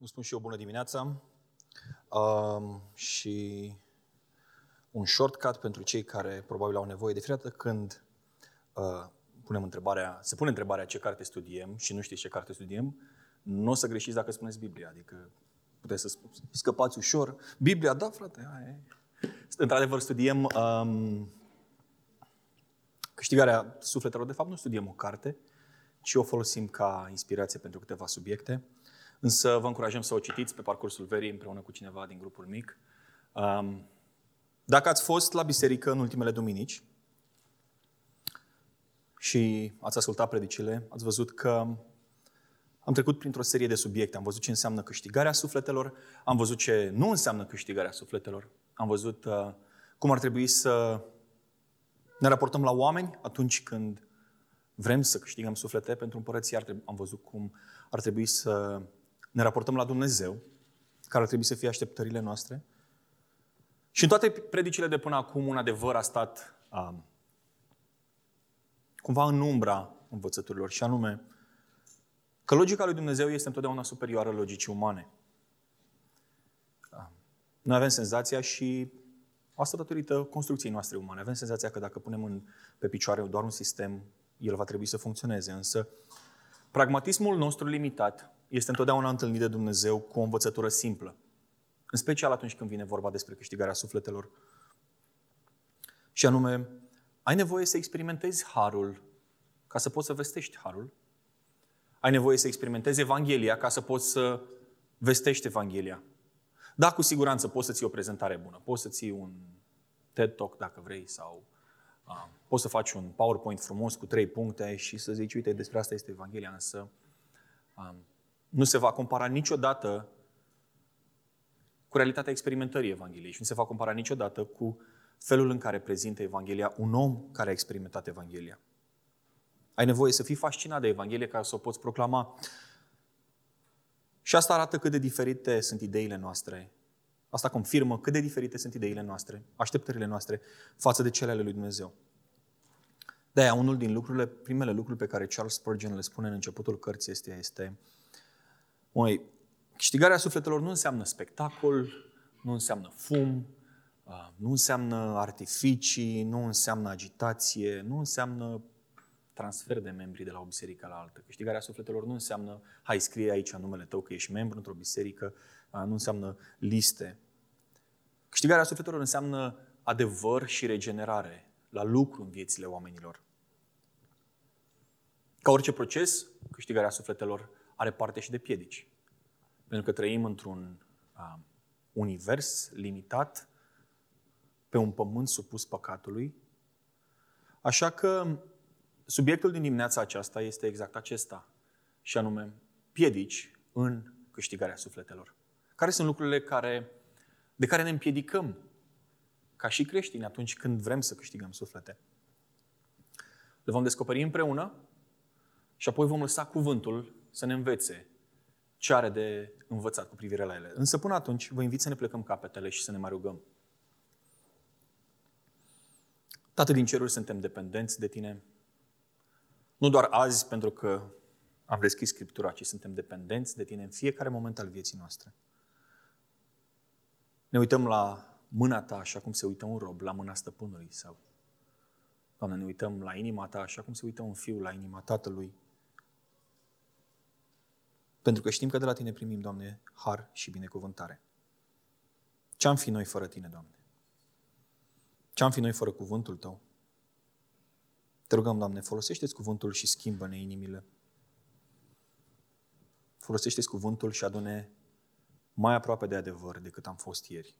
Vă spun și eu bună dimineața um, și un shortcut pentru cei care probabil au nevoie de fiecare când uh, punem întrebarea, se pune întrebarea ce carte studiem și nu știți ce carte studiem, nu o să greșiți dacă spuneți Biblia, adică puteți să scăpați ușor. Biblia, da frate, aia e. Într-adevăr studiem um, câștigarea sufletelor. De fapt nu studiem o carte, ci o folosim ca inspirație pentru câteva subiecte. Însă vă încurajăm să o citiți pe parcursul verii împreună cu cineva din grupul mic. Um, dacă ați fost la biserică în ultimele duminici și ați ascultat predicile, ați văzut că am trecut printr-o serie de subiecte. Am văzut ce înseamnă câștigarea sufletelor, am văzut ce nu înseamnă câștigarea sufletelor, am văzut uh, cum ar trebui să ne raportăm la oameni atunci când vrem să câștigăm suflete pentru împărăție. Am văzut cum ar trebui să ne raportăm la Dumnezeu, care ar trebui să fie așteptările noastre. Și în toate predicile de până acum, un adevăr a stat um, cumva în umbra învățăturilor, și anume că logica lui Dumnezeu este întotdeauna superioară logicii umane. Noi avem senzația și asta datorită construcției noastre umane. Avem senzația că dacă punem în, pe picioare doar un sistem, el va trebui să funcționeze. Însă, pragmatismul nostru limitat este întotdeauna întâlnit de Dumnezeu cu o învățătură simplă. În special atunci când vine vorba despre câștigarea sufletelor. Și anume, ai nevoie să experimentezi harul ca să poți să vestești harul. Ai nevoie să experimentezi Evanghelia ca să poți să vestești Evanghelia. Da, cu siguranță poți să ții o prezentare bună, poți să ții un TED Talk dacă vrei sau uh, poți să faci un PowerPoint frumos cu trei puncte și să zici, uite, despre asta este Evanghelia, însă uh, nu se va compara niciodată cu realitatea experimentării Evangheliei și nu se va compara niciodată cu felul în care prezintă Evanghelia un om care a experimentat Evanghelia. Ai nevoie să fii fascinat de Evanghelie ca să o poți proclama. Și asta arată cât de diferite sunt ideile noastre. Asta confirmă cât de diferite sunt ideile noastre, așteptările noastre față de cele ale lui Dumnezeu. De-aia, unul din lucrurile, primele lucruri pe care Charles Spurgeon le spune în începutul cărții este, este Măi, câștigarea sufletelor nu înseamnă spectacol, nu înseamnă fum, nu înseamnă artificii, nu înseamnă agitație, nu înseamnă transfer de membri de la o biserică la altă. Câștigarea sufletelor nu înseamnă, hai, scrie aici numele tău că ești membru într-o biserică, nu înseamnă liste. Câștigarea sufletelor înseamnă adevăr și regenerare la lucru în viețile oamenilor. Ca orice proces, câștigarea sufletelor are parte și de piedici. Pentru că trăim într-un uh, univers limitat, pe un pământ supus păcatului. Așa că subiectul din dimineața aceasta este exact acesta, și anume piedici în câștigarea sufletelor. Care sunt lucrurile care, de care ne împiedicăm ca și creștini atunci când vrem să câștigăm suflete? Le vom descoperi împreună și apoi vom lăsa cuvântul să ne învețe ce are de învățat cu privire la ele. Însă până atunci vă invit să ne plecăm capetele și să ne mai rugăm. Tată din ceruri, suntem dependenți de Tine. Nu doar azi, pentru că am deschis Scriptura, ci suntem dependenți de Tine în fiecare moment al vieții noastre. Ne uităm la mâna Ta așa cum se uită un rob la mâna stăpânului sau Doamne, ne uităm la inima Ta așa cum se uită un fiu la inima tatălui pentru că știm că de la Tine primim, Doamne, har și binecuvântare. Ce-am fi noi fără Tine, Doamne? Ce-am fi noi fără cuvântul Tău? Te rugăm, Doamne, folosește-ți cuvântul și schimbă-ne inimile. Folosește-ți cuvântul și adune mai aproape de adevăr decât am fost ieri.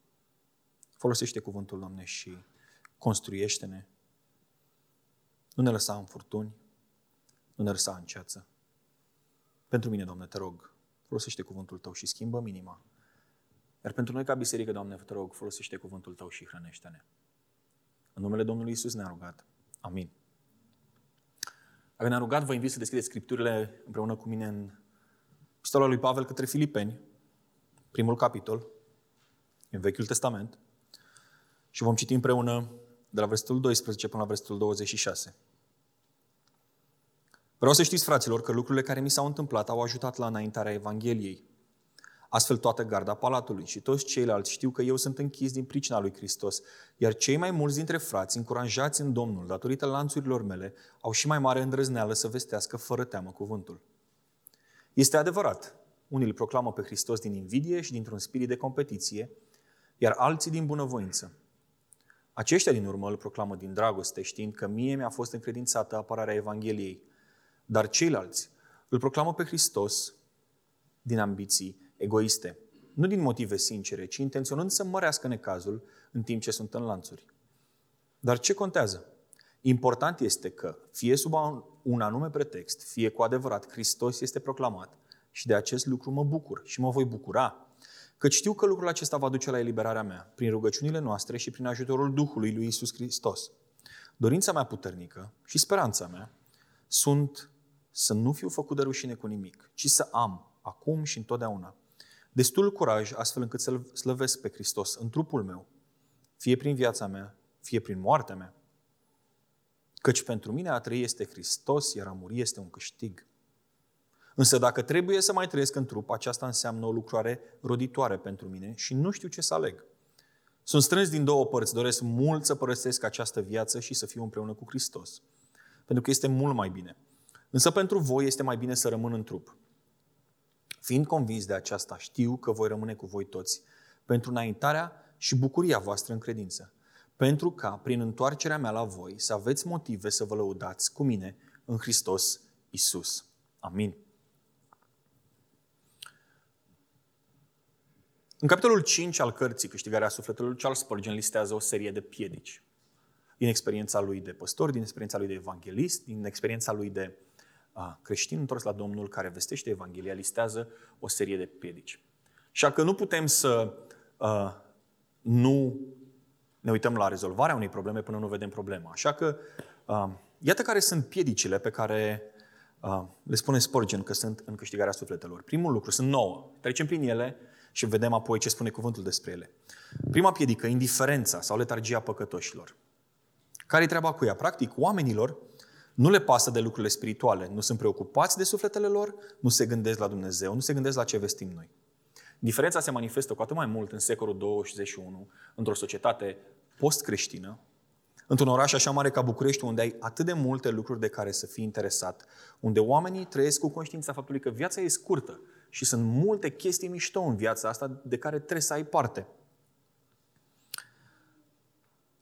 Folosește cuvântul, Doamne, și construiește-ne. Nu ne lăsa în furtuni, nu ne lăsa în ceață. Pentru mine, Doamne, te rog, folosește cuvântul Tău și schimbă minima. Iar pentru noi ca biserică, Doamne, te rog, folosește cuvântul Tău și hrănește-ne. În numele Domnului Isus ne-a rugat. Amin. Dacă ne-a rugat, vă invit să deschideți Scripturile împreună cu mine în pistola lui Pavel către Filipeni, primul capitol, în Vechiul Testament, și vom citi împreună de la versetul 12 până la versetul 26. Vreau să știți, fraților, că lucrurile care mi s-au întâmplat au ajutat la înaintarea Evangheliei. Astfel toată garda palatului și toți ceilalți știu că eu sunt închis din pricina lui Hristos, iar cei mai mulți dintre frați, încurajați în Domnul, datorită lanțurilor mele, au și mai mare îndrăzneală să vestească fără teamă cuvântul. Este adevărat, unii îl proclamă pe Hristos din invidie și dintr-un spirit de competiție, iar alții din bunăvoință. Aceștia din urmă îl proclamă din dragoste, știind că mie mi-a fost încredințată apărarea Evangheliei. Dar ceilalți îl proclamă pe Hristos din ambiții egoiste, nu din motive sincere, ci intenționând să mărească necazul în timp ce sunt în lanțuri. Dar ce contează? Important este că, fie sub un anume pretext, fie cu adevărat, Hristos este proclamat și de acest lucru mă bucur și mă voi bucura, că știu că lucrul acesta va duce la eliberarea mea, prin rugăciunile noastre și prin ajutorul Duhului lui Isus Hristos. Dorința mea puternică și speranța mea sunt să nu fiu făcut de rușine cu nimic, ci să am, acum și întotdeauna, destul curaj astfel încât să-L slăvesc pe Hristos în trupul meu, fie prin viața mea, fie prin moartea mea. Căci pentru mine a trăi este Hristos, iar a muri este un câștig. Însă dacă trebuie să mai trăiesc în trup, aceasta înseamnă o lucrare roditoare pentru mine și nu știu ce să aleg. Sunt strâns din două părți, doresc mult să părăsesc această viață și să fiu împreună cu Hristos. Pentru că este mult mai bine. Însă pentru voi este mai bine să rămân în trup. Fiind convins de aceasta, știu că voi rămâne cu voi toți pentru înaintarea și bucuria voastră în credință. Pentru ca, prin întoarcerea mea la voi, să aveți motive să vă lăudați cu mine în Hristos Isus. Amin. În capitolul 5 al cărții Câștigarea sufletului, Charles Spurgeon listează o serie de piedici. Din experiența lui de păstor, din experiența lui de evanghelist, din experiența lui de uh, creștin întors la Domnul care vestește Evanghelia, listează o serie de piedici. Și că nu putem să uh, nu ne uităm la rezolvarea unei probleme până nu vedem problema. Așa că uh, iată care sunt piedicile pe care uh, le spune Spurgeon că sunt în câștigarea sufletelor. Primul lucru, sunt nouă. Trecem prin ele și vedem apoi ce spune cuvântul despre ele. Prima piedică, indiferența sau letargia păcătoșilor. Care-i treaba cu ea? Practic, oamenilor nu le pasă de lucrurile spirituale, nu sunt preocupați de sufletele lor, nu se gândesc la Dumnezeu, nu se gândesc la ce vestim noi. Diferența se manifestă cu atât mai mult în secolul 21, într-o societate post-creștină, într-un oraș așa mare ca București, unde ai atât de multe lucruri de care să fii interesat, unde oamenii trăiesc cu conștiința faptului că viața e scurtă și sunt multe chestii mișto în viața asta de care trebuie să ai parte.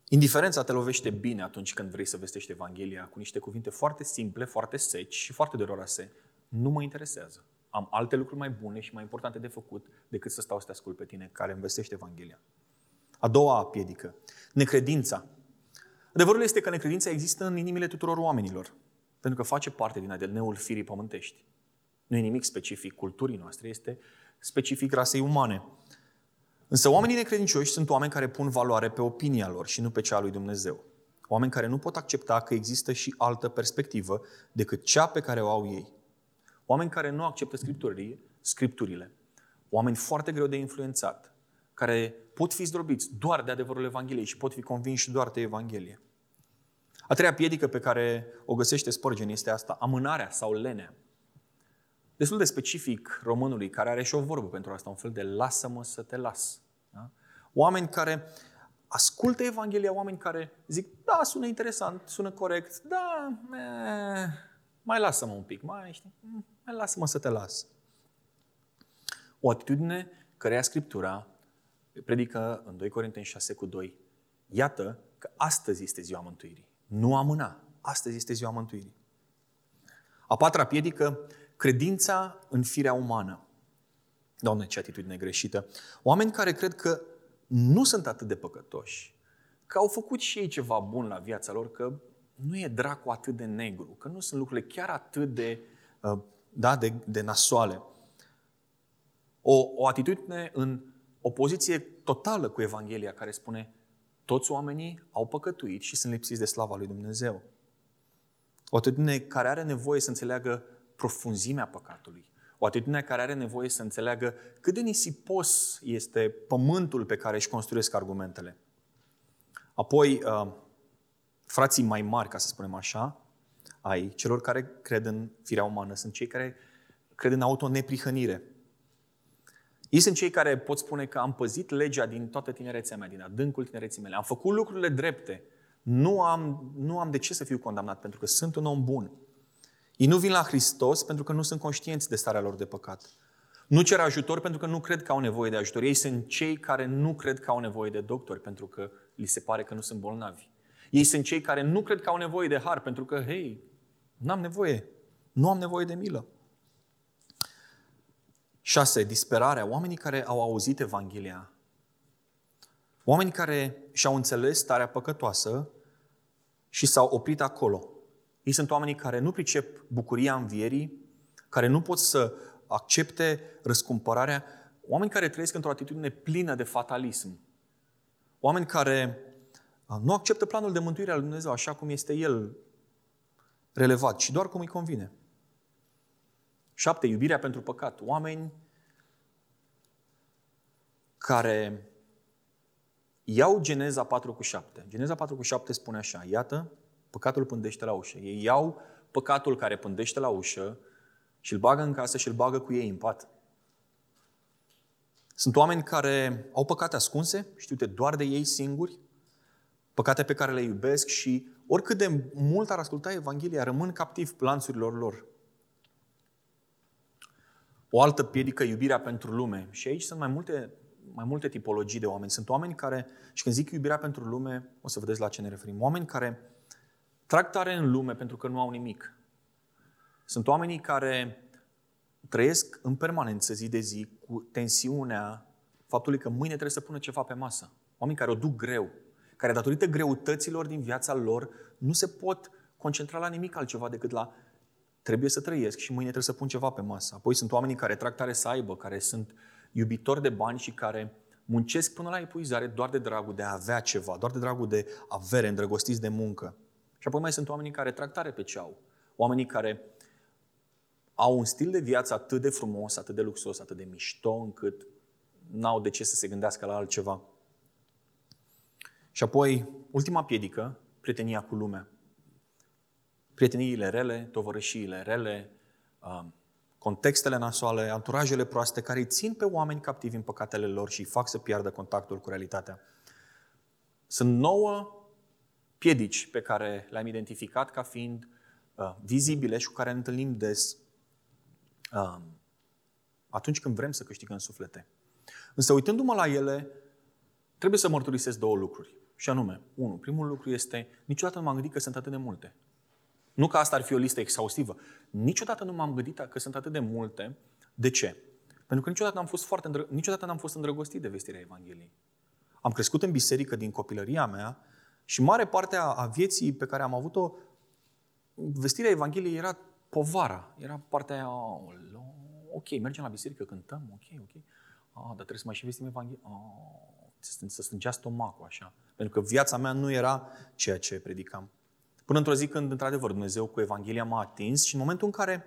Indiferența te lovește bine atunci când vrei să vestești Evanghelia cu niște cuvinte foarte simple, foarte seci și foarte doloroase. Nu mă interesează. Am alte lucruri mai bune și mai importante de făcut decât să stau să te ascult pe tine care îmi vestește Evanghelia. A doua piedică, necredința. Adevărul este că necredința există în inimile tuturor oamenilor, pentru că face parte din ADN-ul firii pământești. Nu e nimic specific culturii noastre, este specific rasei umane. Însă oamenii necredincioși sunt oameni care pun valoare pe opinia lor și nu pe cea lui Dumnezeu. Oameni care nu pot accepta că există și altă perspectivă decât cea pe care o au ei. Oameni care nu acceptă scripturile, scripturile. Oameni foarte greu de influențat, care pot fi zdrobiți doar de adevărul Evangheliei și pot fi convinși doar de Evanghelie. A treia piedică pe care o găsește Spurgeon este asta, amânarea sau lenea destul de specific românului, care are și o vorbă pentru asta, un fel de lasă-mă să te las. Da? Oameni care ascultă Evanghelia, oameni care zic, da, sună interesant, sună corect, da, me, mai lasă-mă un pic, mai, știi, mai lasă-mă să te las. O atitudine căreia Scriptura predică în 2 Corinteni 6 cu 2, iată că astăzi este ziua mântuirii. Nu amâna, astăzi este ziua mântuirii. A patra piedică Credința în firea umană. Doamne, ce atitudine greșită. Oameni care cred că nu sunt atât de păcătoși, că au făcut și ei ceva bun la viața lor, că nu e dracu atât de negru, că nu sunt lucrurile chiar atât de, uh, da, de, de nasoale. O, o atitudine în opoziție totală cu Evanghelia care spune toți oamenii au păcătuit și sunt lipsiți de slava lui Dumnezeu. O atitudine care are nevoie să înțeleagă profunzimea păcatului. O atitudine care are nevoie să înțeleagă cât de nisipos este pământul pe care își construiesc argumentele. Apoi, uh, frații mai mari, ca să spunem așa, ai celor care cred în firea umană, sunt cei care cred în autoneprihănire. Ei sunt cei care pot spune că am păzit legea din toată tinerețea mea, din adâncul tinereții mele. Am făcut lucrurile drepte. Nu am, nu am de ce să fiu condamnat, pentru că sunt un om bun. Ei nu vin la Hristos pentru că nu sunt conștienți de starea lor de păcat. Nu cer ajutor pentru că nu cred că au nevoie de ajutor. Ei sunt cei care nu cred că au nevoie de doctori pentru că li se pare că nu sunt bolnavi. Ei sunt cei care nu cred că au nevoie de har pentru că, hei, n-am nevoie, nu am nevoie de milă. 6. Disperarea. Oamenii care au auzit Evanghelia. Oamenii care și-au înțeles starea păcătoasă și s-au oprit acolo. Ei sunt oamenii care nu pricep bucuria învierii, care nu pot să accepte răscumpărarea, oameni care trăiesc într-o atitudine plină de fatalism. Oameni care nu acceptă planul de mântuire al Dumnezeu așa cum este El relevat, ci doar cum îi convine. Șapte, iubirea pentru păcat. Oameni care iau Geneza 4 cu 7. Geneza 4 cu 7 spune așa, iată, păcatul pândește la ușă. Ei iau păcatul care pândește la ușă și îl bagă în casă și îl bagă cu ei în pat. Sunt oameni care au păcate ascunse, știute doar de ei singuri, păcate pe care le iubesc și oricât de mult ar asculta Evanghelia, rămân captivi planțurilor lor. O altă piedică, iubirea pentru lume. Și aici sunt mai multe, mai multe tipologii de oameni. Sunt oameni care, și când zic iubirea pentru lume, o să vedeți la ce ne referim, oameni care trag tare în lume pentru că nu au nimic. Sunt oamenii care trăiesc în permanență zi de zi cu tensiunea faptului că mâine trebuie să pună ceva pe masă. Oameni care o duc greu, care datorită greutăților din viața lor nu se pot concentra la nimic altceva decât la trebuie să trăiesc și mâine trebuie să pun ceva pe masă. Apoi sunt oamenii care trag tare să aibă, care sunt iubitori de bani și care muncesc până la epuizare doar de dragul de a avea ceva, doar de dragul de avere, îndrăgostiți de muncă. Și apoi mai sunt oamenii care trag tare pe ceau. Oamenii care au un stil de viață atât de frumos, atât de luxos, atât de mișto, încât n-au de ce să se gândească la altceva. Și apoi, ultima piedică, prietenia cu lumea. Prieteniile rele, tovărășiile rele, um, contextele nasoale, anturajele proaste care îi țin pe oameni captivi în păcatele lor și îi fac să piardă contactul cu realitatea. Sunt nouă piedici pe care le-am identificat ca fiind uh, vizibile și cu care ne întâlnim des uh, atunci când vrem să câștigăm suflete. Însă uitându-mă la ele, trebuie să mărturisesc două lucruri. Și anume, unu, primul lucru este, niciodată nu m-am gândit că sunt atât de multe. Nu că asta ar fi o listă exhaustivă. Niciodată nu m-am gândit că sunt atât de multe. De ce? Pentru că niciodată n-am fost, foarte îndră... niciodată n-am fost îndrăgostit de vestirea Evangheliei. Am crescut în biserică din copilăria mea și mare parte a, a vieții pe care am avut-o, vestirea Evangheliei era povara. Era partea aia, oh, ok, mergem la biserică, cântăm, ok, ok. Ah, dar trebuie să mai și vestim Evanghelia. Oh, să strângea stomacul așa. Pentru că viața mea nu era ceea ce predicam. Până într-o zi când, într-adevăr, Dumnezeu cu Evanghelia m-a atins și în momentul în care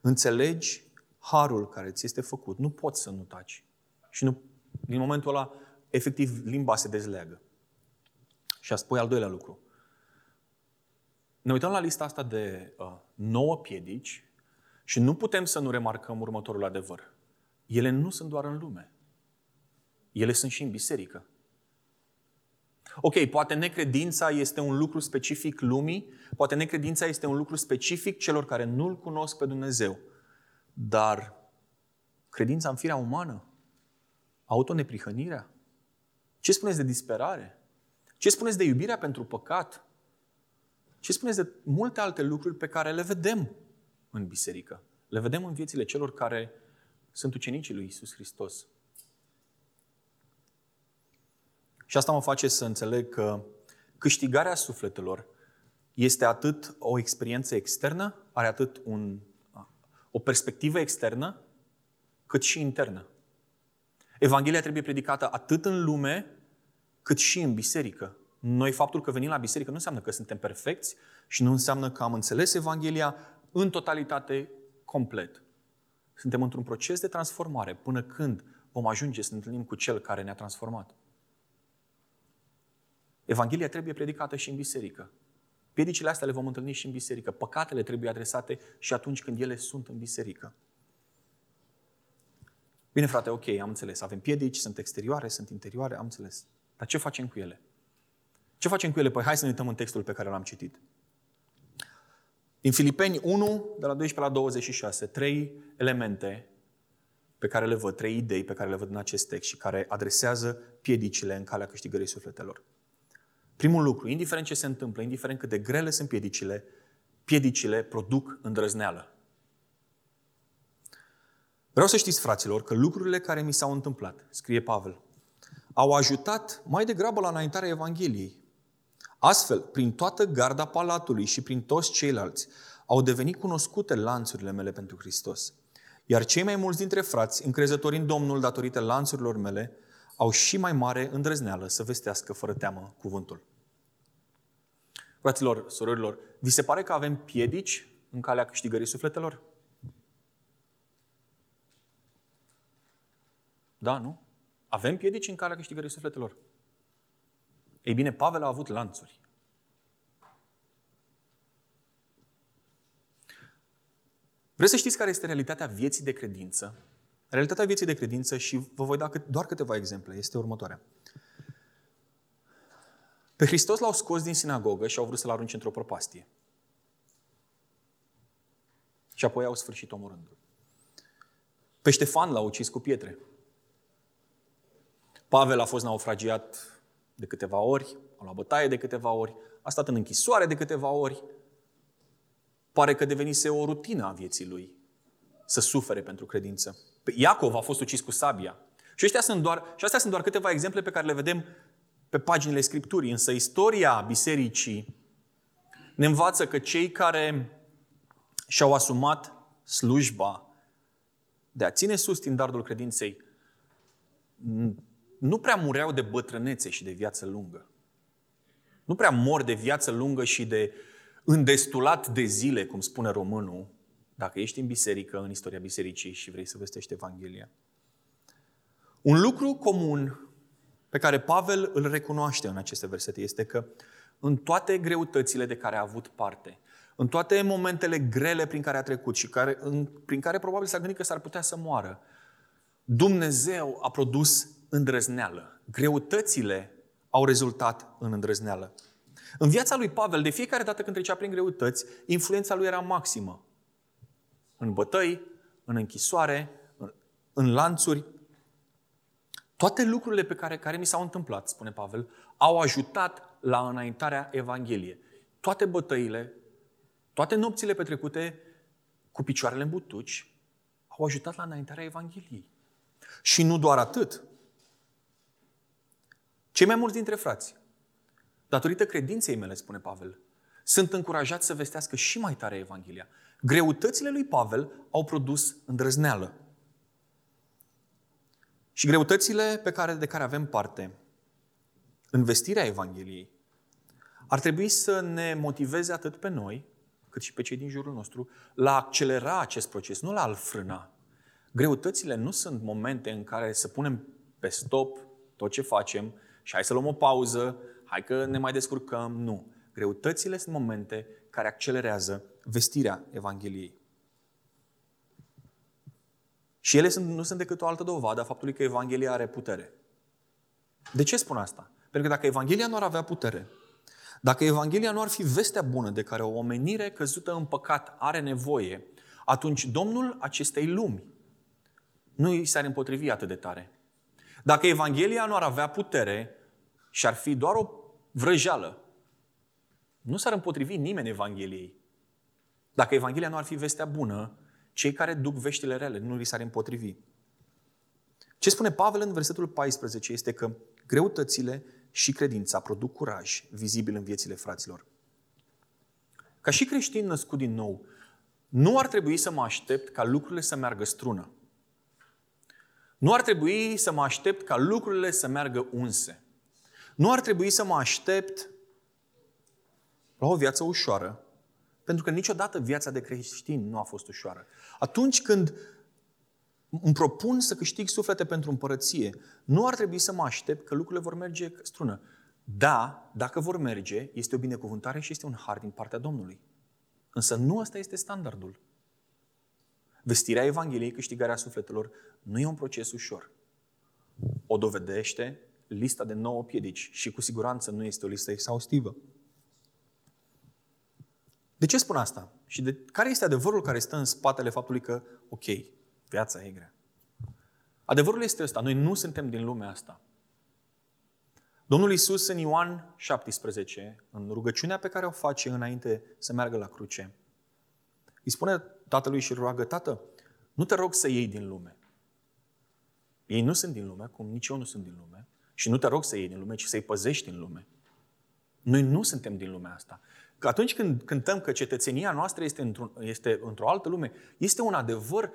înțelegi harul care ți este făcut, nu poți să nu taci. Și nu, din momentul ăla, efectiv, limba se dezleagă. Și apoi al doilea lucru. Ne uităm la lista asta de uh, nouă piedici și nu putem să nu remarcăm următorul adevăr. Ele nu sunt doar în lume. Ele sunt și în biserică. Ok, poate necredința este un lucru specific lumii, poate necredința este un lucru specific celor care nu-L cunosc pe Dumnezeu. Dar credința în firea umană, autoneprihănirea, ce spuneți de disperare? Ce spuneți de iubirea pentru păcat? Ce spuneți de multe alte lucruri pe care le vedem în biserică? Le vedem în viețile celor care sunt ucenicii lui Isus Hristos. Și asta mă face să înțeleg că câștigarea sufletelor este atât o experiență externă, are atât un, o perspectivă externă, cât și internă. Evanghelia trebuie predicată atât în lume, cât și în biserică. Noi, faptul că venim la biserică nu înseamnă că suntem perfecți și nu înseamnă că am înțeles Evanghelia în totalitate, complet. Suntem într-un proces de transformare până când vom ajunge să ne întâlnim cu Cel care ne-a transformat. Evanghelia trebuie predicată și în biserică. Piedicile astea le vom întâlni și în biserică. Păcatele trebuie adresate și atunci când ele sunt în biserică. Bine, frate, ok, am înțeles. Avem piedici, sunt exterioare, sunt interioare, am înțeles. Dar ce facem cu ele? Ce facem cu ele? Păi hai să ne uităm în textul pe care l-am citit. Din Filipeni 1, de la 12 la 26, trei elemente pe care le văd, trei idei pe care le văd în acest text și care adresează piedicile în calea câștigării sufletelor. Primul lucru, indiferent ce se întâmplă, indiferent cât de grele sunt piedicile, piedicile produc îndrăzneală. Vreau să știți, fraților, că lucrurile care mi s-au întâmplat, scrie Pavel, au ajutat mai degrabă la înaintarea Evangheliei. Astfel, prin toată garda palatului și prin toți ceilalți, au devenit cunoscute lanțurile mele pentru Hristos. Iar cei mai mulți dintre frați, încrezători în Domnul datorită lanțurilor mele, au și mai mare îndrăzneală să vestească fără teamă cuvântul. Fraților, surorilor, vi se pare că avem piedici în calea câștigării sufletelor? Da, nu? Avem piedici în calea câștigării sufletelor? Ei bine, Pavel a avut lanțuri. Vreți să știți care este realitatea vieții de credință? Realitatea vieții de credință și vă voi da doar câteva exemple. Este următoarea. Pe Hristos l-au scos din sinagogă și au vrut să-l arunce într-o propastie. Și apoi au sfârșit omorându-l. Pe Ștefan l-au ucis cu pietre. Pavel a fost naufragiat de câteva ori, a luat bătaie de câteva ori, a stat în închisoare de câteva ori. Pare că devenise o rutină a vieții lui să sufere pentru credință. Iacov a fost ucis cu sabia. Și, ăștia sunt doar, și astea sunt doar câteva exemple pe care le vedem pe paginile Scripturii. Însă istoria bisericii ne învață că cei care și-au asumat slujba de a ține sus standardul credinței nu prea mureau de bătrânețe și de viață lungă. Nu prea mor de viață lungă și de îndestulat de zile, cum spune românul, dacă ești în biserică, în istoria bisericii și vrei să vestești Evanghelia. Un lucru comun pe care Pavel îl recunoaște în aceste versete este că în toate greutățile de care a avut parte, în toate momentele grele prin care a trecut și care, în, prin care probabil s-a gândit că s-ar putea să moară, Dumnezeu a produs îndrăzneală. Greutățile au rezultat în îndrăzneală. În viața lui Pavel, de fiecare dată când trecea prin greutăți, influența lui era maximă. În bătăi, în închisoare, în lanțuri. Toate lucrurile pe care, care mi s-au întâmplat, spune Pavel, au ajutat la înaintarea Evangheliei. Toate bătăile, toate nopțile petrecute cu picioarele în butuci, au ajutat la înaintarea Evangheliei. Și nu doar atât. Cei mai mulți dintre frați, datorită credinței mele, spune Pavel, sunt încurajați să vestească și mai tare Evanghelia. Greutățile lui Pavel au produs îndrăzneală. Și greutățile pe care, de care avem parte în vestirea Evangheliei ar trebui să ne motiveze atât pe noi, cât și pe cei din jurul nostru, la a accelera acest proces, nu la a-l frâna. Greutățile nu sunt momente în care să punem pe stop tot ce facem și hai să luăm o pauză, hai că ne mai descurcăm. Nu. Greutățile sunt momente care accelerează vestirea Evangheliei. Și ele sunt, nu sunt decât o altă dovadă a faptului că Evanghelia are putere. De ce spun asta? Pentru că dacă Evanghelia nu ar avea putere, dacă Evanghelia nu ar fi vestea bună de care o omenire căzută în păcat are nevoie, atunci Domnul acestei lumi nu îi s-ar împotrivi atât de tare. Dacă Evanghelia nu ar avea putere și ar fi doar o vrăjeală, nu s-ar împotrivi nimeni Evangheliei. Dacă Evanghelia nu ar fi vestea bună, cei care duc veștile rele nu li s-ar împotrivi. Ce spune Pavel în versetul 14 este că greutățile și credința produc curaj vizibil în viețile fraților. Ca și creștin născut din nou, nu ar trebui să mă aștept ca lucrurile să meargă strună. Nu ar trebui să mă aștept ca lucrurile să meargă unse. Nu ar trebui să mă aștept la o viață ușoară, pentru că niciodată viața de creștin nu a fost ușoară. Atunci când îmi propun să câștig suflete pentru împărăție, nu ar trebui să mă aștept că lucrurile vor merge strună. Da, dacă vor merge, este o binecuvântare și este un har din partea Domnului. Însă nu ăsta este standardul. Vestirea Evangheliei, câștigarea sufletelor, nu e un proces ușor. O dovedește lista de nouă piedici și cu siguranță nu este o listă exhaustivă. De ce spun asta? Și de, care este adevărul care stă în spatele faptului că, ok, viața e grea. Adevărul este ăsta, noi nu suntem din lumea asta. Domnul Isus în Ioan 17, în rugăciunea pe care o face înainte să meargă la cruce, îi spune tatălui și roagă, Tată, nu te rog să iei din lume. Ei nu sunt din lume, cum nici eu nu sunt din lume. Și nu te rog să iei din lume, ci să-i păzești din lume. Noi nu suntem din lumea asta. Că atunci când cântăm că cetățenia noastră este, într-o, este într-o altă lume, este un adevăr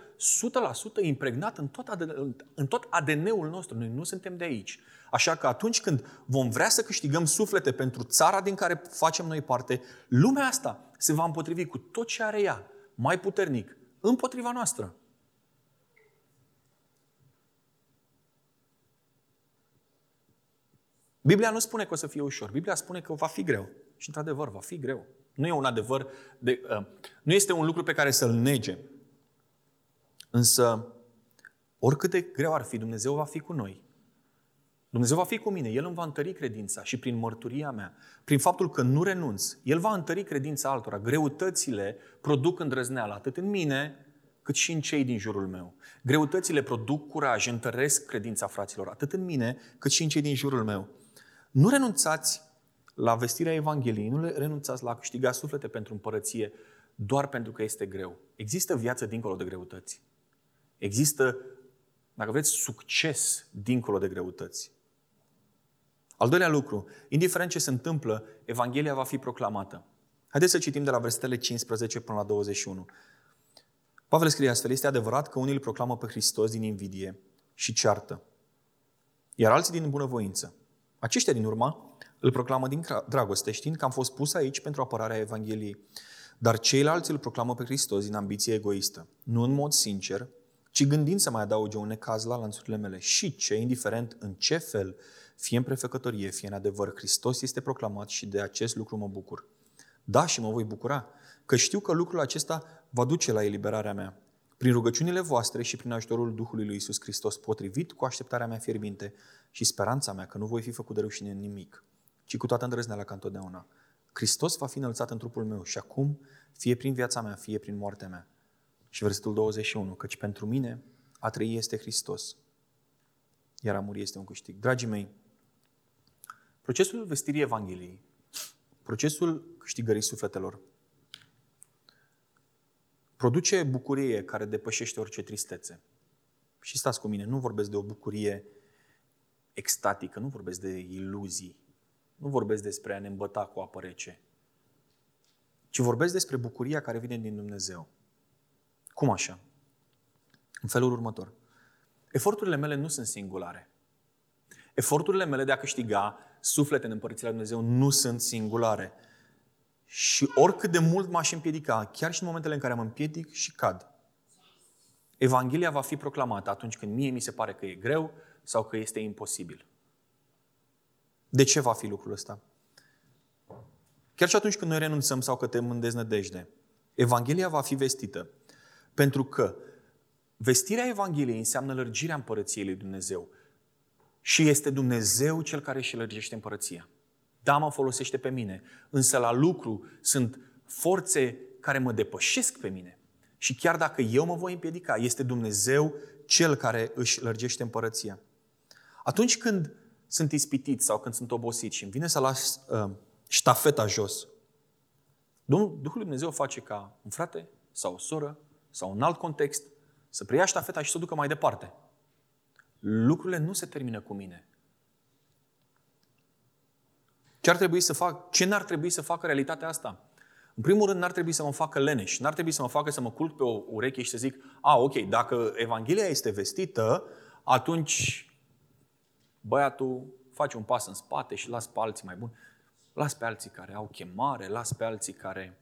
100% impregnat în tot, ADN, în tot ADN-ul nostru. Noi nu suntem de aici. Așa că atunci când vom vrea să câștigăm suflete pentru țara din care facem noi parte, lumea asta se va împotrivi cu tot ce are ea, mai puternic, împotriva noastră. Biblia nu spune că o să fie ușor. Biblia spune că va fi greu. Și într-adevăr, va fi greu. Nu e un adevăr, de, uh, nu este un lucru pe care să-l nege. Însă, oricât de greu ar fi, Dumnezeu va fi cu noi. Dumnezeu va fi cu mine, El îmi va întări credința și prin mărturia mea, prin faptul că nu renunț, El va întări credința altora. Greutățile produc îndrăzneală atât în mine, cât și în cei din jurul meu. Greutățile produc curaj, întăresc credința fraților, atât în mine, cât și în cei din jurul meu. Nu renunțați la vestirea Evangheliei, nu renunțați la a câștiga suflete pentru împărăție doar pentru că este greu. Există viață dincolo de greutăți. Există, dacă vreți, succes dincolo de greutăți. Al doilea lucru, indiferent ce se întâmplă, Evanghelia va fi proclamată. Haideți să citim de la versetele 15 până la 21. Pavel scrie astfel, este adevărat că unii îl proclamă pe Hristos din invidie și ceartă, iar alții din bunăvoință. Aceștia din urmă îl proclamă din dragoste, știind că am fost pus aici pentru apărarea Evangheliei. Dar ceilalți îl proclamă pe Hristos din ambiție egoistă, nu în mod sincer, ci gândind să mai adauge un necaz la lanțurile mele. Și ce, indiferent în ce fel, fie în prefăcătorie, fie în adevăr, Hristos este proclamat și de acest lucru mă bucur. Da, și mă voi bucura, că știu că lucrul acesta va duce la eliberarea mea. Prin rugăciunile voastre și prin ajutorul Duhului lui Isus Hristos, potrivit cu așteptarea mea fierbinte și speranța mea că nu voi fi făcut de rușine în nimic, ci cu toată îndrăzneala ca întotdeauna. Hristos va fi înălțat în trupul meu și acum, fie prin viața mea, fie prin moartea mea. Și versetul 21, căci pentru mine a trăi este Hristos, iar a muri este un câștig. Dragii mei, procesul vestirii Evangheliei, procesul câștigării sufletelor, produce bucurie care depășește orice tristețe. Și stați cu mine, nu vorbesc de o bucurie extatică, nu vorbesc de iluzii, nu vorbesc despre a ne îmbăta cu apă rece, ci vorbesc despre bucuria care vine din Dumnezeu. Cum așa? În felul următor. Eforturile mele nu sunt singulare. Eforturile mele de a câștiga suflete în Împărățirea Dumnezeu nu sunt singulare. Și oricât de mult m-aș împiedica, chiar și în momentele în care mă împiedic și cad, Evanghelia va fi proclamată atunci când mie mi se pare că e greu sau că este imposibil. De ce va fi lucrul ăsta? Chiar și atunci când noi renunțăm sau cătăm în deznădejde, Evanghelia va fi vestită. Pentru că vestirea Evangheliei înseamnă lărgirea împărăției lui Dumnezeu. Și este Dumnezeu cel care își lărgește împărăția. Da, mă folosește pe mine, însă la lucru sunt forțe care mă depășesc pe mine. Și chiar dacă eu mă voi împiedica, este Dumnezeu cel care își lărgește împărăția. Atunci când sunt ispitit sau când sunt obosit și îmi vine să las uh, ștafeta jos, Duhul lui Dumnezeu face ca un frate sau o soră sau un alt context să preia ștafeta și să o ducă mai departe. Lucrurile nu se termină cu mine. Ce ar trebui să fac? Ce n-ar trebui să facă realitatea asta? În primul rând, n-ar trebui să mă facă leneș. N-ar trebui să mă facă să mă culc pe o ureche și să zic, a, ok, dacă Evanghelia este vestită, atunci băiatul face un pas în spate și las pe alții mai buni. Las pe alții care au chemare, las pe alții care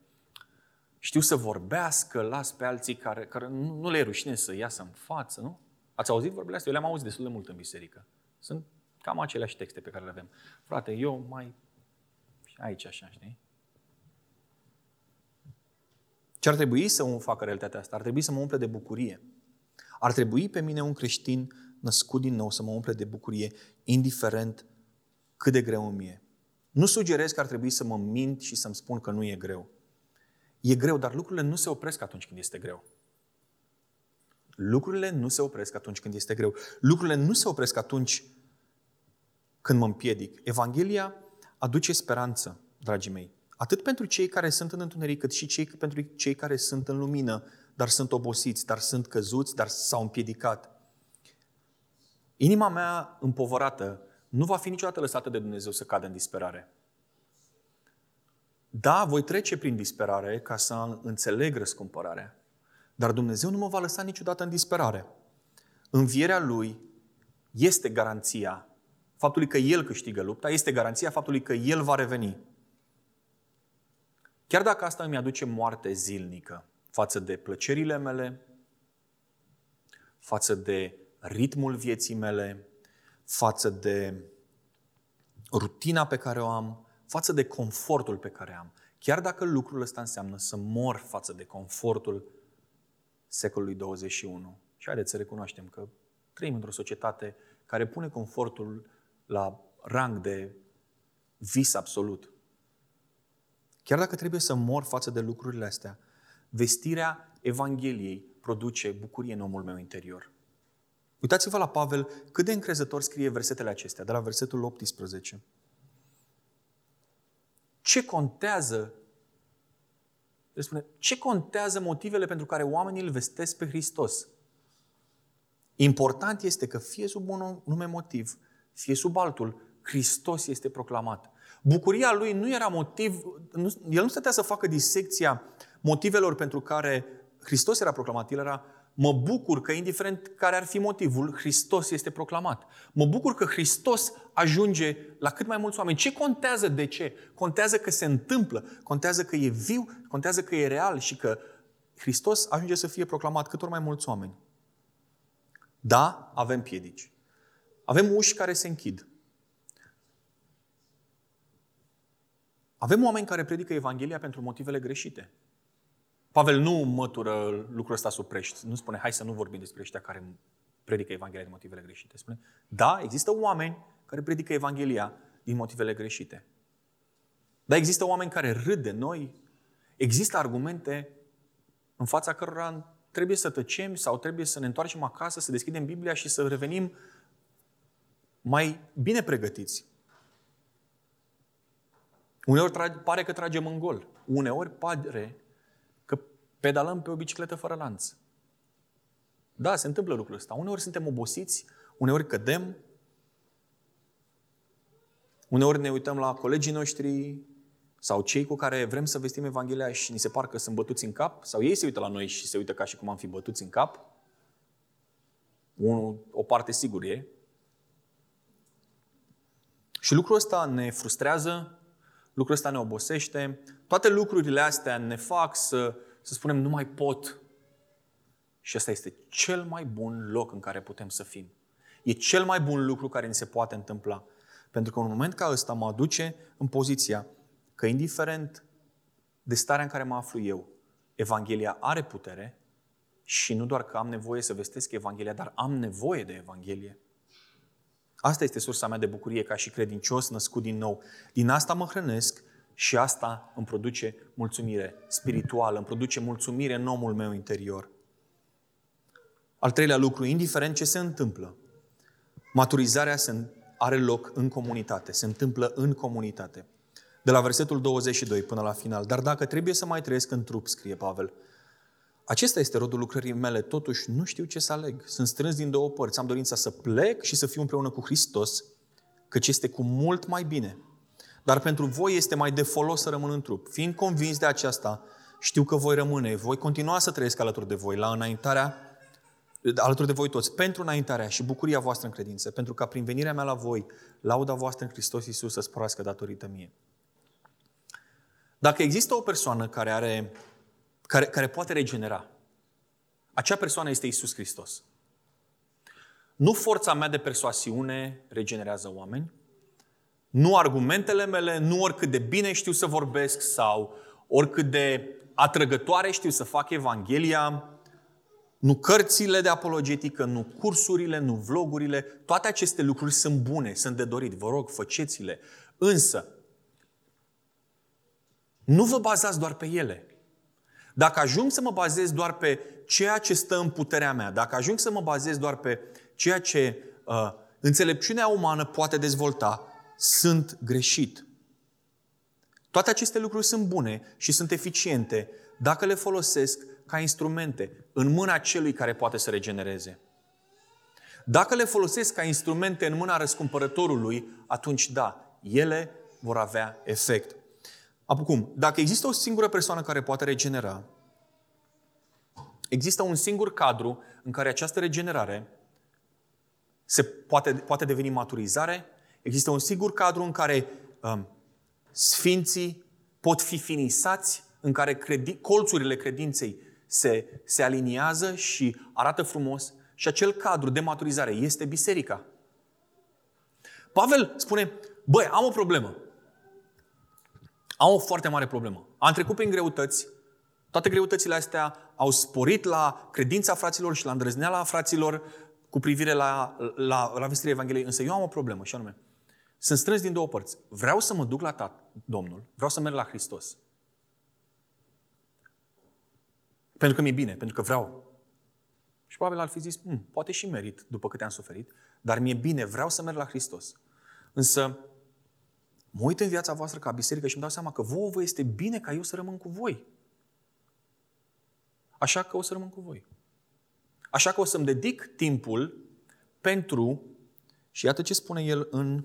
știu să vorbească, las pe alții care, care nu, nu le e rușine să iasă în față, nu? Ați auzit vorbele astea? Eu le-am auzit destul de mult în biserică. Sunt cam aceleași texte pe care le avem. Frate, eu mai... aici așa, știi? Ce Ce ar trebui să mă facă realitatea asta? Ar trebui să mă umple de bucurie. Ar trebui pe mine un creștin născut din nou să mă umple de bucurie, indiferent cât de greu îmi e. Nu sugerez că ar trebui să mă mint și să-mi spun că nu e greu. E greu, dar lucrurile nu se opresc atunci când este greu. Lucrurile nu se opresc atunci când este greu. Lucrurile nu se opresc atunci când mă împiedic. Evanghelia aduce speranță, dragii mei. Atât pentru cei care sunt în întuneric, cât și cei, pentru cei care sunt în lumină, dar sunt obosiți, dar sunt căzuți, dar s-au împiedicat. Inima mea împovărată nu va fi niciodată lăsată de Dumnezeu să cadă în disperare. Da, voi trece prin disperare ca să înțeleg răscumpărarea. Dar Dumnezeu nu mă va lăsa niciodată în disperare. Învierea Lui este garanția faptului că El câștigă lupta, este garanția faptului că El va reveni. Chiar dacă asta îmi aduce moarte zilnică față de plăcerile mele, față de ritmul vieții mele, față de rutina pe care o am, față de confortul pe care am. Chiar dacă lucrul ăsta înseamnă să mor față de confortul secolului 21. Și haideți să recunoaștem că trăim într-o societate care pune confortul la rang de vis absolut. Chiar dacă trebuie să mor față de lucrurile astea, vestirea Evangheliei produce bucurie în omul meu interior. Uitați-vă la Pavel cât de încrezător scrie versetele acestea, de la versetul 18. Ce contează el spune, ce contează motivele pentru care oamenii îl vestesc pe Hristos? Important este că fie sub un nume motiv, fie sub altul, Hristos este proclamat. Bucuria lui nu era motiv, nu, el nu stătea să facă disecția motivelor pentru care Hristos era proclamat. El era Mă bucur că, indiferent care ar fi motivul, Hristos este proclamat. Mă bucur că Hristos ajunge la cât mai mulți oameni. Ce contează de ce? Contează că se întâmplă, contează că e viu, contează că e real și că Hristos ajunge să fie proclamat cât ori mai mulți oameni. Da, avem piedici. Avem uși care se închid. Avem oameni care predică Evanghelia pentru motivele greșite. Pavel nu mătură lucrul ăsta sub prești. Nu spune, hai să nu vorbim despre ăștia care predică Evanghelia din motivele greșite. Spune, da, există oameni care predică Evanghelia din motivele greșite. Dar există oameni care râd de noi. Există argumente în fața cărora trebuie să tăcem sau trebuie să ne întoarcem acasă, să deschidem Biblia și să revenim mai bine pregătiți. Uneori pare că tragem în gol. Uneori pare pedalăm pe o bicicletă fără lanț. Da, se întâmplă lucrul ăsta. Uneori suntem obosiți, uneori cădem, uneori ne uităm la colegii noștri sau cei cu care vrem să vestim Evanghelia și ni se par că sunt bătuți în cap, sau ei se uită la noi și se uită ca și cum am fi bătuți în cap. O parte sigur e. Și lucrul ăsta ne frustrează, lucrul ăsta ne obosește. Toate lucrurile astea ne fac să să spunem nu mai pot. Și ăsta este cel mai bun loc în care putem să fim. E cel mai bun lucru care ni se poate întâmpla. Pentru că în un moment ca ăsta mă aduce în poziția că indiferent de starea în care mă aflu eu, Evanghelia are putere și nu doar că am nevoie să vestesc Evanghelia, dar am nevoie de Evanghelie. Asta este sursa mea de bucurie ca și credincios născut din nou. Din asta mă hrănesc și asta îmi produce mulțumire spirituală, îmi produce mulțumire în omul meu interior. Al treilea lucru, indiferent ce se întâmplă, maturizarea se are loc în comunitate, se întâmplă în comunitate. De la versetul 22 până la final. Dar dacă trebuie să mai trăiesc în trup, scrie Pavel, acesta este rodul lucrării mele, totuși nu știu ce să aleg. Sunt strâns din două părți. Am dorința să plec și să fiu împreună cu Hristos, căci este cu mult mai bine dar pentru voi este mai de folos să rămân în trup. Fiind convins de aceasta, știu că voi rămâne, voi continua să trăiesc alături de voi, la înaintarea, alături de voi toți, pentru înaintarea și bucuria voastră în credință, pentru ca prin venirea mea la voi, lauda voastră în Hristos Iisus să sporească datorită mie. Dacă există o persoană care, are, care, care poate regenera, acea persoană este Iisus Hristos. Nu forța mea de persoasiune regenerează oameni, nu argumentele mele, nu oricât de bine știu să vorbesc sau oricât de atrăgătoare știu să fac Evanghelia, nu cărțile de apologetică, nu cursurile, nu vlogurile, toate aceste lucruri sunt bune, sunt de dorit. Vă rog, făceți-le. Însă, nu vă bazați doar pe ele. Dacă ajung să mă bazez doar pe ceea ce stă în puterea mea, dacă ajung să mă bazez doar pe ceea ce uh, înțelepciunea umană poate dezvolta, sunt greșit. Toate aceste lucruri sunt bune și sunt eficiente dacă le folosesc ca instrumente în mâna celui care poate să regenereze. Dacă le folosesc ca instrumente în mâna răscumpărătorului, atunci da, ele vor avea efect. Acum, dacă există o singură persoană care poate regenera, există un singur cadru în care această regenerare se poate, poate deveni maturizare, există un singur cadru în care um, sfinții pot fi finisați, în care credi, colțurile credinței se, se aliniază și arată frumos și acel cadru de maturizare este biserica. Pavel spune, băi, am o problemă. Am o foarte mare problemă. Am trecut prin greutăți, toate greutățile astea au sporit la credința fraților și la îndrăzneala fraților cu privire la, la, la vestirea Evangheliei. Însă eu am o problemă și anume, sunt strâns din două părți. Vreau să mă duc la tat, Domnul, vreau să merg la Hristos. Pentru că mi-e bine, pentru că vreau. Și probabil ar fi zis, hm, poate și merit după câte am suferit, dar mi-e bine, vreau să merg la Hristos. Însă, mă uit în viața voastră ca biserică și îmi dau seama că vouă vă este bine ca eu să rămân cu voi. Așa că o să rămân cu voi. Așa că o să-mi dedic timpul pentru, și iată ce spune el în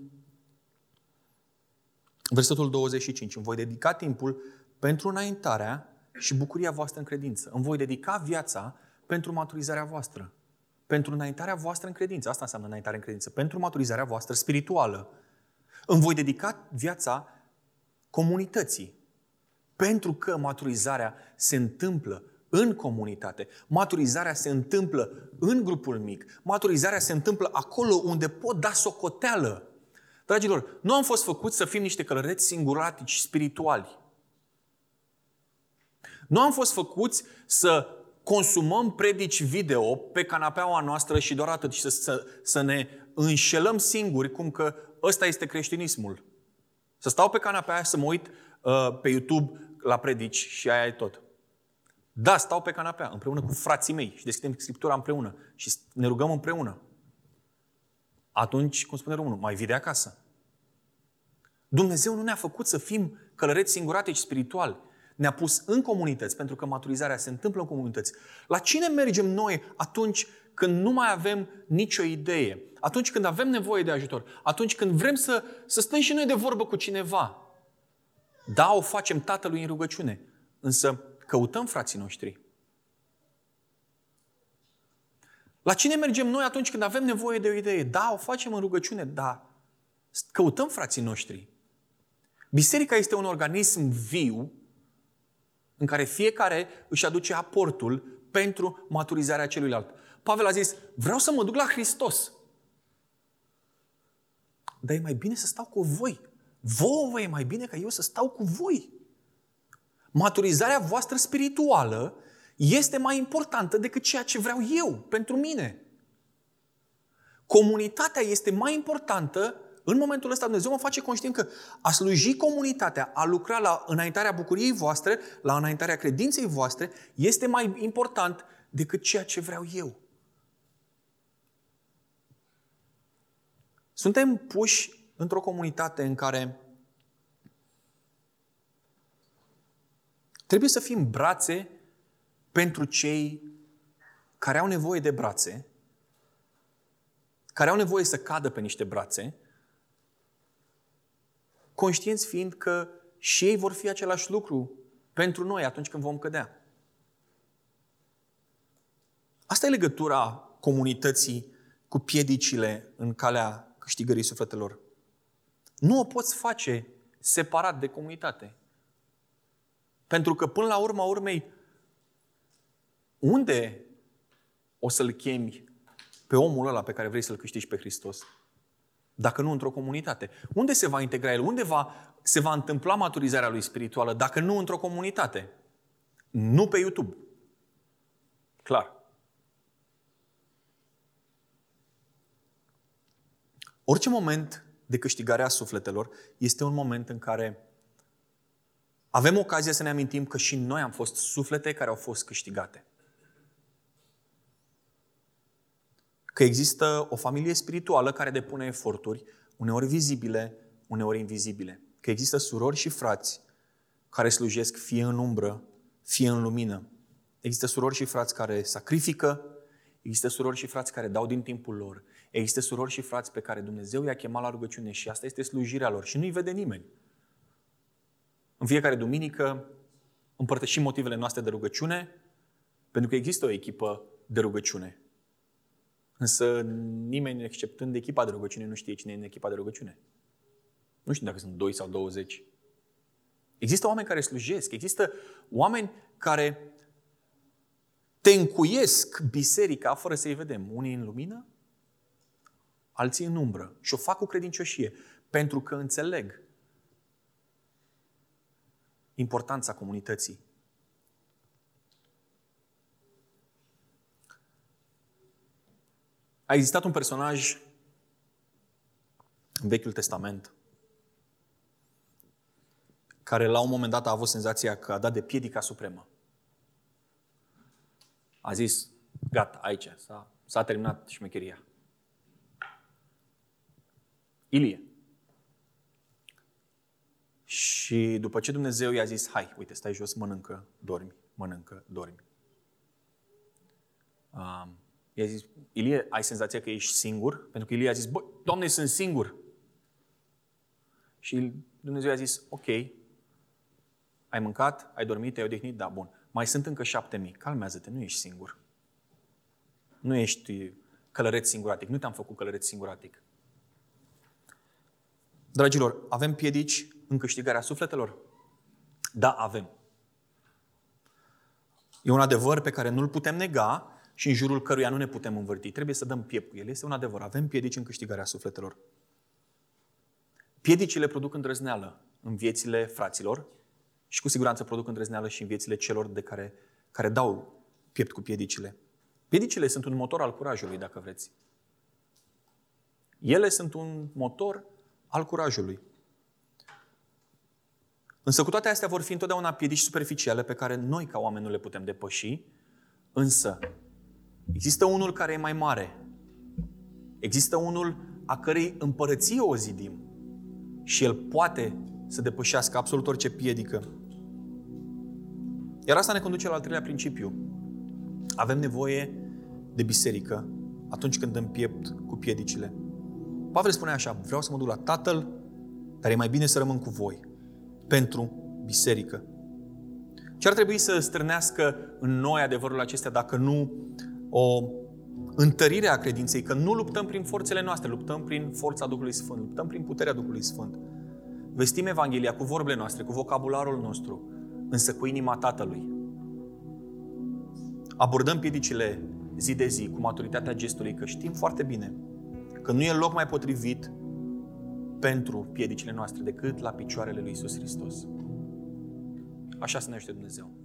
versetul 25, îmi voi dedica timpul pentru înaintarea și bucuria voastră în credință. Îmi voi dedica viața pentru maturizarea voastră. Pentru înaintarea voastră în credință. Asta înseamnă înaintarea în credință. Pentru maturizarea voastră spirituală. Îmi voi dedica viața comunității. Pentru că maturizarea se întâmplă în comunitate. Maturizarea se întâmplă în grupul mic. Maturizarea se întâmplă acolo unde pot da socoteală. Dragilor, nu am fost făcuți să fim niște călăreți singuratici spirituali. Nu am fost făcuți să consumăm predici video pe canapeaua noastră și doar atât și să, să, să ne înșelăm singuri cum că ăsta este creștinismul. Să stau pe canapea să mă uit uh, pe YouTube la predici și aia e tot. Da, stau pe canapea împreună cu frații mei și deschidem Scriptura împreună și ne rugăm împreună. Atunci, cum spune românul, mai vii de acasă. Dumnezeu nu ne-a făcut să fim călăreți singuratici spirituali ne-a pus în comunități, pentru că maturizarea se întâmplă în comunități. La cine mergem noi atunci când nu mai avem nicio idee? Atunci când avem nevoie de ajutor? Atunci când vrem să, să stăm și noi de vorbă cu cineva? Da, o facem Tatălui în rugăciune, însă căutăm frații noștri. La cine mergem noi atunci când avem nevoie de o idee? Da, o facem în rugăciune, da. Căutăm frații noștri. Biserica este un organism viu în care fiecare își aduce aportul pentru maturizarea celuilalt. Pavel a zis, vreau să mă duc la Hristos. Dar e mai bine să stau cu voi. Vouă e mai bine ca eu să stau cu voi. Maturizarea voastră spirituală este mai importantă decât ceea ce vreau eu pentru mine. Comunitatea este mai importantă în momentul ăsta Dumnezeu mă face conștient că a sluji comunitatea, a lucra la înaintarea bucuriei voastre, la înaintarea credinței voastre, este mai important decât ceea ce vreau eu. Suntem puși într-o comunitate în care trebuie să fim brațe pentru cei care au nevoie de brațe, care au nevoie să cadă pe niște brațe conștienți fiind că și ei vor fi același lucru pentru noi atunci când vom cădea. Asta e legătura comunității cu piedicile în calea câștigării sufletelor. Nu o poți face separat de comunitate. Pentru că până la urma urmei, unde o să-l chemi pe omul ăla pe care vrei să-l câștigi pe Hristos? dacă nu într-o comunitate? Unde se va integra el? Unde va, se va întâmpla maturizarea lui spirituală, dacă nu într-o comunitate? Nu pe YouTube. Clar. Orice moment de câștigare a sufletelor este un moment în care avem ocazia să ne amintim că și noi am fost suflete care au fost câștigate. Că există o familie spirituală care depune eforturi, uneori vizibile, uneori invizibile. Că există surori și frați care slujesc fie în umbră, fie în lumină. Există surori și frați care sacrifică, există surori și frați care dau din timpul lor, există surori și frați pe care Dumnezeu i-a chemat la rugăciune și asta este slujirea lor și nu-i vede nimeni. În fiecare duminică împărtășim motivele noastre de rugăciune, pentru că există o echipă de rugăciune. Însă nimeni, exceptând echipa de rugăciune, nu știe cine e în echipa de rugăciune. Nu știu dacă sunt 2 sau 20. Există oameni care slujesc, există oameni care te încuiesc biserica fără să-i vedem. Unii în lumină, alții în umbră. Și o fac cu credincioșie, pentru că înțeleg importanța comunității. A existat un personaj în Vechiul Testament care la un moment dat a avut senzația că a dat de piedica supremă. A zis, gata, aici, s-a, s-a terminat șmecheria. Ilie. Și după ce Dumnezeu i-a zis, hai, uite, stai jos, mănâncă, dormi, mănâncă, dormi. Um, i-a zis, Ilie, ai senzația că ești singur? Pentru că Ilie a zis, bă, Doamne, sunt singur. Și Dumnezeu i-a zis, ok, ai mâncat, ai dormit, ai odihnit, da, bun. Mai sunt încă șapte mii. Calmează-te, nu ești singur. Nu ești călăreț singuratic. Nu te-am făcut călăreț singuratic. Dragilor, avem piedici în câștigarea sufletelor? Da, avem. E un adevăr pe care nu-l putem nega și în jurul căruia nu ne putem învârti. Trebuie să dăm piept cu el. Este un adevăr. Avem piedici în câștigarea sufletelor. Piedicile produc îndrăzneală în viețile fraților și cu siguranță produc îndrăzneală și în viețile celor de care, care dau piept cu piedicile. Piedicile sunt un motor al curajului, dacă vreți. Ele sunt un motor al curajului. Însă cu toate astea vor fi întotdeauna piedici superficiale pe care noi ca oameni nu le putem depăși, însă există unul care e mai mare. Există unul a cărei împărăție o zidim și el poate să depășească absolut orice piedică. Iar asta ne conduce la al treilea principiu. Avem nevoie de biserică atunci când dăm piept cu piedicile. Pavel spune așa, vreau să mă duc la Tatăl, dar e mai bine să rămân cu voi pentru biserică. Ce ar trebui să strânească în noi adevărul acestea dacă nu o întărire a credinței, că nu luptăm prin forțele noastre, luptăm prin forța Duhului Sfânt, luptăm prin puterea Duhului Sfânt. Vestim Evanghelia cu vorbele noastre, cu vocabularul nostru, însă cu inima Tatălui. Abordăm piedicile zi de zi cu maturitatea gestului, că știm foarte bine că nu e loc mai potrivit pentru piedicile noastre decât la picioarele lui Isus Hristos. Așa să ne ajute Dumnezeu.